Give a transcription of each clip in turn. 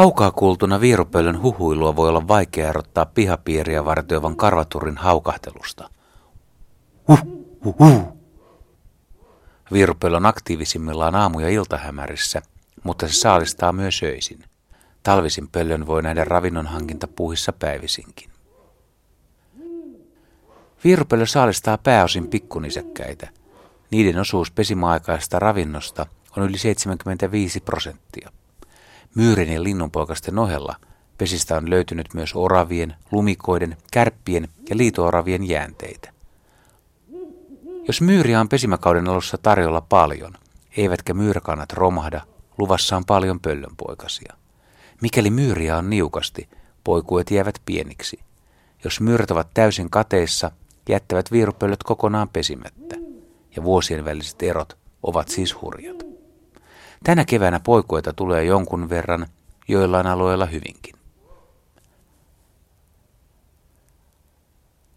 Kaukaa kuultuna viirupöllön huhuilua voi olla vaikea erottaa pihapiiriä vartioivan karvaturin haukahtelusta. Huh, huh, huh. Viirupöllö on aktiivisimmillaan aamu- ja iltahämärissä, mutta se saalistaa myös öisin. Talvisin pöllön voi nähdä ravinnon hankinta puuhissa päivisinkin. Viirupöllö saalistaa pääosin pikkunisäkkäitä. Niiden osuus pesimäaikaista ravinnosta on yli 75 prosenttia. Myyrin ja linnunpoikasten ohella pesistä on löytynyt myös oravien, lumikoiden, kärppien ja liitooravien jäänteitä. Jos myyriä on pesimäkauden alussa tarjolla paljon, eivätkä myyräkannat romahda, luvassa on paljon pöllönpoikasia. Mikäli myyriä on niukasti, poikuet jäävät pieniksi. Jos myyrät ovat täysin kateissa, jättävät viirupöllöt kokonaan pesimättä, ja vuosien väliset erot ovat siis hurjat. Tänä keväänä poikuita tulee jonkun verran, joillain alueilla hyvinkin.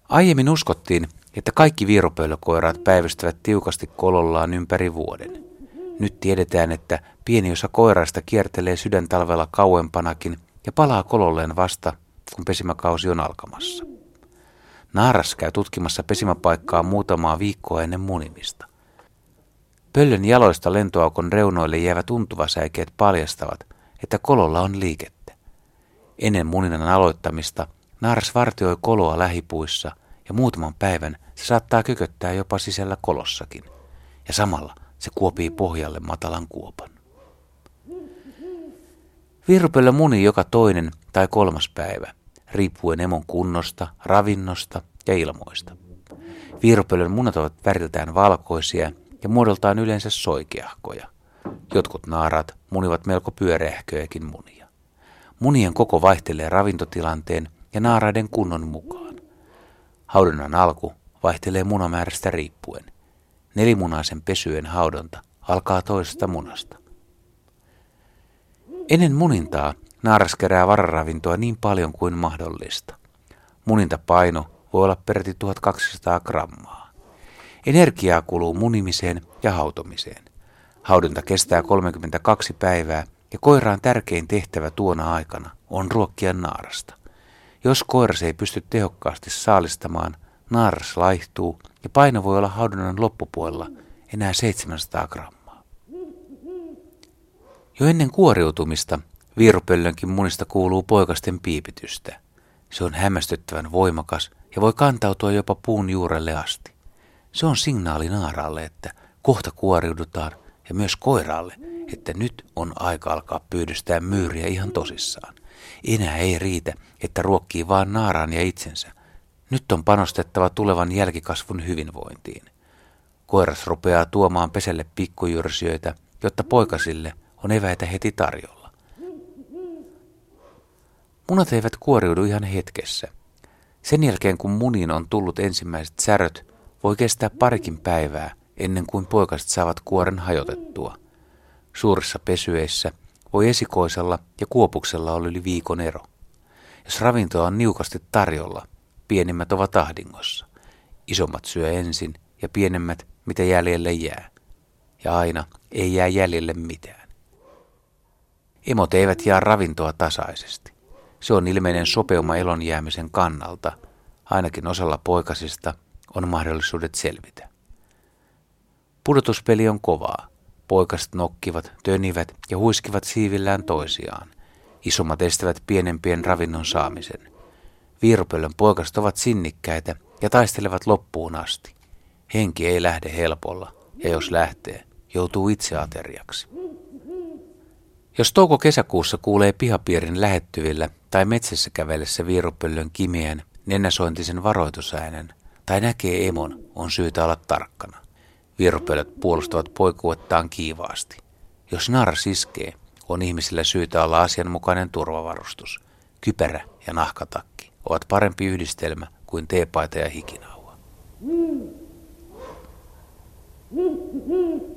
Aiemmin uskottiin, että kaikki viirupöllökoiraat päivystävät tiukasti kolollaan ympäri vuoden. Nyt tiedetään, että pieni osa koiraista kiertelee sydäntalvella kauempanakin ja palaa kololleen vasta, kun pesimäkausi on alkamassa. Naaras käy tutkimassa pesimäpaikkaa muutamaa viikkoa ennen munimista. Pöllön jaloista lentoaukon reunoille jäävät tuntuvasäikeet paljastavat, että kololla on liikettä. Ennen muninnan aloittamista naaras vartioi koloa lähipuissa ja muutaman päivän se saattaa kyköttää jopa sisällä kolossakin. Ja samalla se kuopii pohjalle matalan kuopan. Virpöllä muni joka toinen tai kolmas päivä, riippuen emon kunnosta, ravinnosta ja ilmoista. Virpölön munat ovat väriltään valkoisia ja muodoltaan yleensä soikeahkoja. Jotkut naarat munivat melko pyöreähköjäkin munia. Munien koko vaihtelee ravintotilanteen ja naaraiden kunnon mukaan. Haudonnan alku vaihtelee munamäärästä riippuen. Nelimunaisen pesyen haudonta alkaa toisesta munasta. Ennen munintaa naaras kerää vararavintoa niin paljon kuin mahdollista. Munintapaino voi olla peräti 1200 grammaa. Energiaa kuluu munimiseen ja hautomiseen. Haudonta kestää 32 päivää ja koiraan tärkein tehtävä tuona aikana on ruokkia naarasta. Jos koiras ei pysty tehokkaasti saalistamaan, naaras laihtuu ja paino voi olla haudunnan loppupuolella enää 700 grammaa. Jo ennen kuoriutumista viirupöllönkin munista kuuluu poikasten piipitystä. Se on hämmästyttävän voimakas ja voi kantautua jopa puun juurelle asti. Se on signaali naaralle, että kohta kuoriudutaan ja myös koiralle, että nyt on aika alkaa pyydystää myyriä ihan tosissaan. Enää ei riitä, että ruokkii vaan naaraan ja itsensä – nyt on panostettava tulevan jälkikasvun hyvinvointiin. Koiras rupeaa tuomaan peselle pikkujyrsijöitä, jotta poikasille on eväitä heti tarjolla. Munat eivät kuoriudu ihan hetkessä. Sen jälkeen kun muniin on tullut ensimmäiset säröt, voi kestää parikin päivää ennen kuin poikaset saavat kuoren hajotettua. Suurissa pesyeissä voi esikoisella ja kuopuksella olla yli viikon ero. Jos ravintoa on niukasti tarjolla, pienimmät ovat ahdingossa. Isommat syö ensin ja pienemmät, mitä jäljelle jää. Ja aina ei jää jäljelle mitään. Emot eivät jaa ravintoa tasaisesti. Se on ilmeinen sopeuma elon jäämisen kannalta. Ainakin osalla poikasista on mahdollisuudet selvitä. Pudotuspeli on kovaa. Poikaset nokkivat, tönivät ja huiskivat siivillään toisiaan. Isommat estävät pienempien ravinnon saamisen. Viirupöllön poikaset ovat sinnikkäitä ja taistelevat loppuun asti. Henki ei lähde helpolla, ja jos lähtee, joutuu itse ateriaksi. Jos touko-kesäkuussa kuulee pihapiirin lähettyvillä tai metsässä kävellessä viirupöllön kimeän, nenäsointisen varoitusäänen tai näkee emon, on syytä olla tarkkana. Viirupöllöt puolustavat poikuettaan kiivaasti. Jos naras iskee, on ihmisillä syytä olla asianmukainen turvavarustus, kypärä ja nahkatakki ovat parempi yhdistelmä kuin teepaita ja hikinauha. Mm-hmm.